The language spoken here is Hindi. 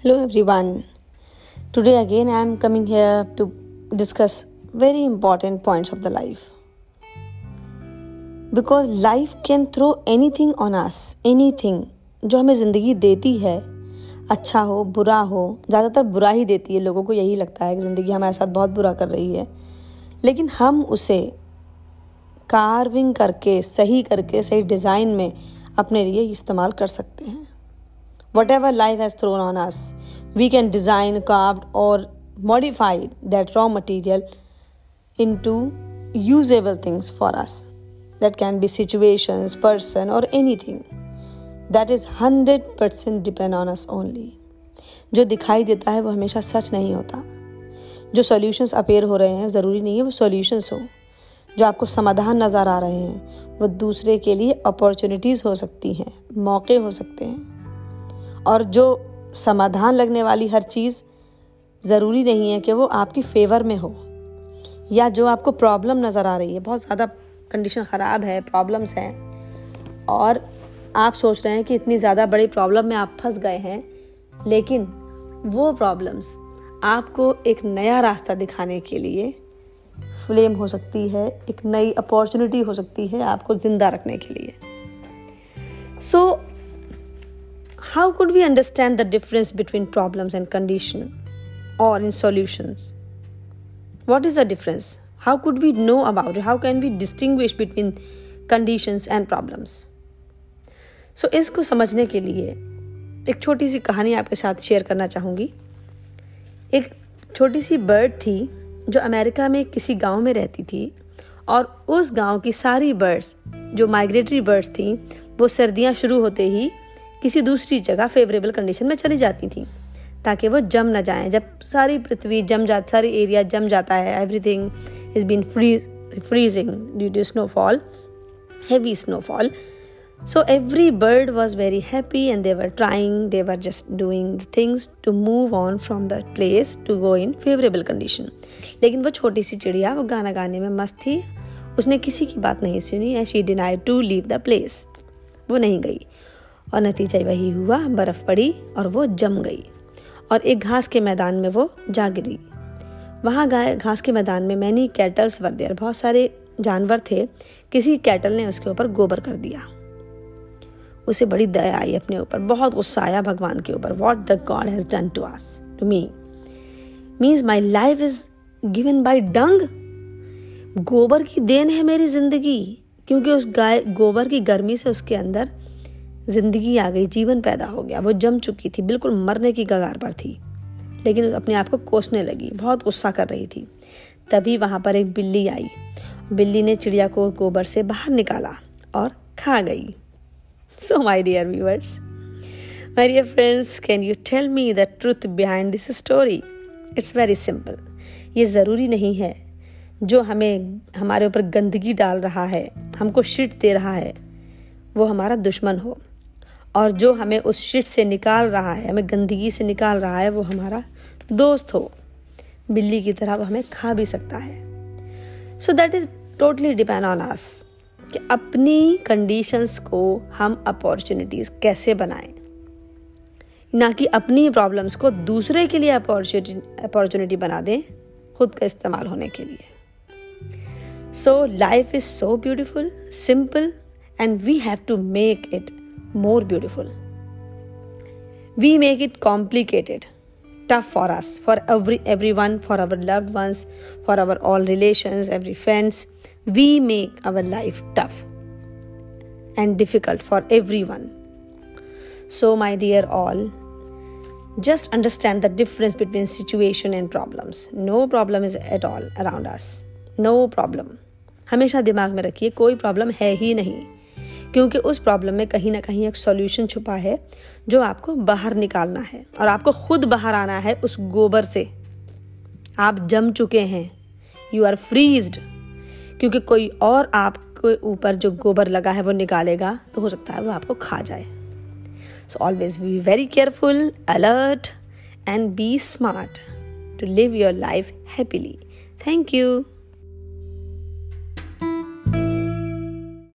Hello everyone. Today again I am coming here to discuss very important points of the life. Because life can throw anything on us, anything जो हमें ज़िंदगी देती है अच्छा हो बुरा हो ज़्यादातर बुरा ही देती है लोगों को यही लगता है कि ज़िंदगी हमारे साथ बहुत बुरा कर रही है लेकिन हम उसे कार्विंग करके सही करके सही डिज़ाइन में अपने लिए इस्तेमाल कर सकते हैं whatever life has thrown on us we can design carved और modified that raw material into usable things for us that can be situations person और any thing that is hundred percent depend on us only जो दिखाई देता है वो हमेशा सच नहीं होता। जो सॉल्यूशंस अपेयर हो रहे हैं, ज़रूरी नहीं है वो सॉल्यूशंस हो। जो आपको समाधान नज़र आ रहे हैं, वो दूसरे के लिए अपॉर्चुनिटीज़ हो सकती हैं, मौके हो सकते हैं। और जो समाधान लगने वाली हर चीज़ ज़रूरी नहीं है कि वो आपकी फेवर में हो या जो आपको प्रॉब्लम नज़र आ रही है। बहुत ज़्यादा कंडीशन ख़राब है प्रॉब्लम्स हैं और आप सोच रहे हैं कि इतनी ज़्यादा बड़ी प्रॉब्लम में आप फंस गए हैं लेकिन वो प्रॉब्लम्स आपको एक नया रास्ता दिखाने के लिए फ्लेम हो सकती है एक नई अपॉर्चुनिटी हो सकती है आपको ज़िंदा रखने के लिए। सो so, how could we understand the difference between problems and condition or in solutions what is the difference how could we know about it how can we distinguish between conditions and problems so इसको समझने के लिए एक छोटी सी कहानी आपके साथ शेयर करना चाहूँगी एक छोटी सी बर्ड थी जो अमेरिका में किसी गाँव में रहती थी और उस गाँव की सारी बर्ड्स जो माइग्रेटरी बर्ड्स थी वो सर्दियाँ शुरू होते ही किसी दूसरी जगह फेवरेबल कंडीशन में चली जाती थी, ताकि वो जम ना जाएँ। जब सारी पृथ्वी जम जा, सारी एरिया जम जाता है everything is been freeze freezing due to snowfall heavy snowfall so, every bird was very happy and they were trying, they were just doing things to move on the to go in favorable condition. लेकिन वो छोटी सी चिड़िया, वो गाना गाने में मस्त थी। उसने किसी की बात नहीं सुनी and she denied to leave the place वो नहीं गई। और नतीजा वही हुआ, बर्फ़ पड़ी और वो जम गई और एक घास के मैदान में वो जा गिरी। वहाँ गाय घास के मैदान में मैनी कैटल्स वर देर बहुत सारे जानवर थे, किसी कैटल ने उसके ऊपर गोबर कर दिया। उसे बड़ी दया आई अपने ऊपर, बहुत गुस्सा आया भगवान के ऊपर what the God has done to us to me means my life is given by dung गोबर की देन है मेरी ज़िंदगी, क्योंकि उस गाय, गोबर की गर्मी से उसके अंदर ज़िंदगी आ गई, जीवन पैदा हो गया, वो जम चुकी थी, बिल्कुल मरने की कगार पर थी, लेकिन अपने आप को कोसने लगी, बहुत गुस्सा कर रही थी। तभी वहाँ पर एक बिल्ली आई। बिल्ली ने चिड़िया को गोबर से बाहर निकाला और खा गई। So my dear viewers my dear friends can you tell me the truth behind this story it's very simple ये ज़रूरी नहीं है। जो हमें, हमारे ऊपर गंदगी डाल रहा है, हमको शिट दे रहा है, वो हमारा दुश्मन हो। और जो हमें उस शिट से निकाल रहा है, हमें गंदगी से निकाल रहा है, वो हमारा दोस्त हो। बिल्ली की तरह वो हमें खा भी सकता है। So that is totally depend on us कि अपनी कंडीशंस को हम अपॉर्चुनिटीज़ कैसे बनाएँ। ना कि अपनी प्रॉब्लम्स को दूसरे के लिए अपॉर्चुनिटी बना दें खुद का इस्तेमाल होने के लिए। So life is so beautiful simple and we have to make it more beautiful. We make it complicated, tough for us, for every everyone, for our loved ones, for our all relations, every friends. We make our life tough and difficult for everyone. So, my dear all, just understand the difference between situation and problems. No problem is at all around us. No problem. हमेशा दिमाग में रखिए कोई प्रॉब्लम है ही नहीं क्योंकि उस प्रॉब्लम में कहीं ना कहीं एक सॉल्यूशन छुपा है जो आपको बाहर निकालना है और आपको खुद बाहर आना है उस गोबर से। आप जम चुके हैं। यू आर फ्रीज्ड क्योंकि कोई और आपके ऊपर जो गोबर लगा है वो निकालेगा तो हो सकता है वो आपको खा जाए। So always be very careful alert and be smart to live your life happily thank you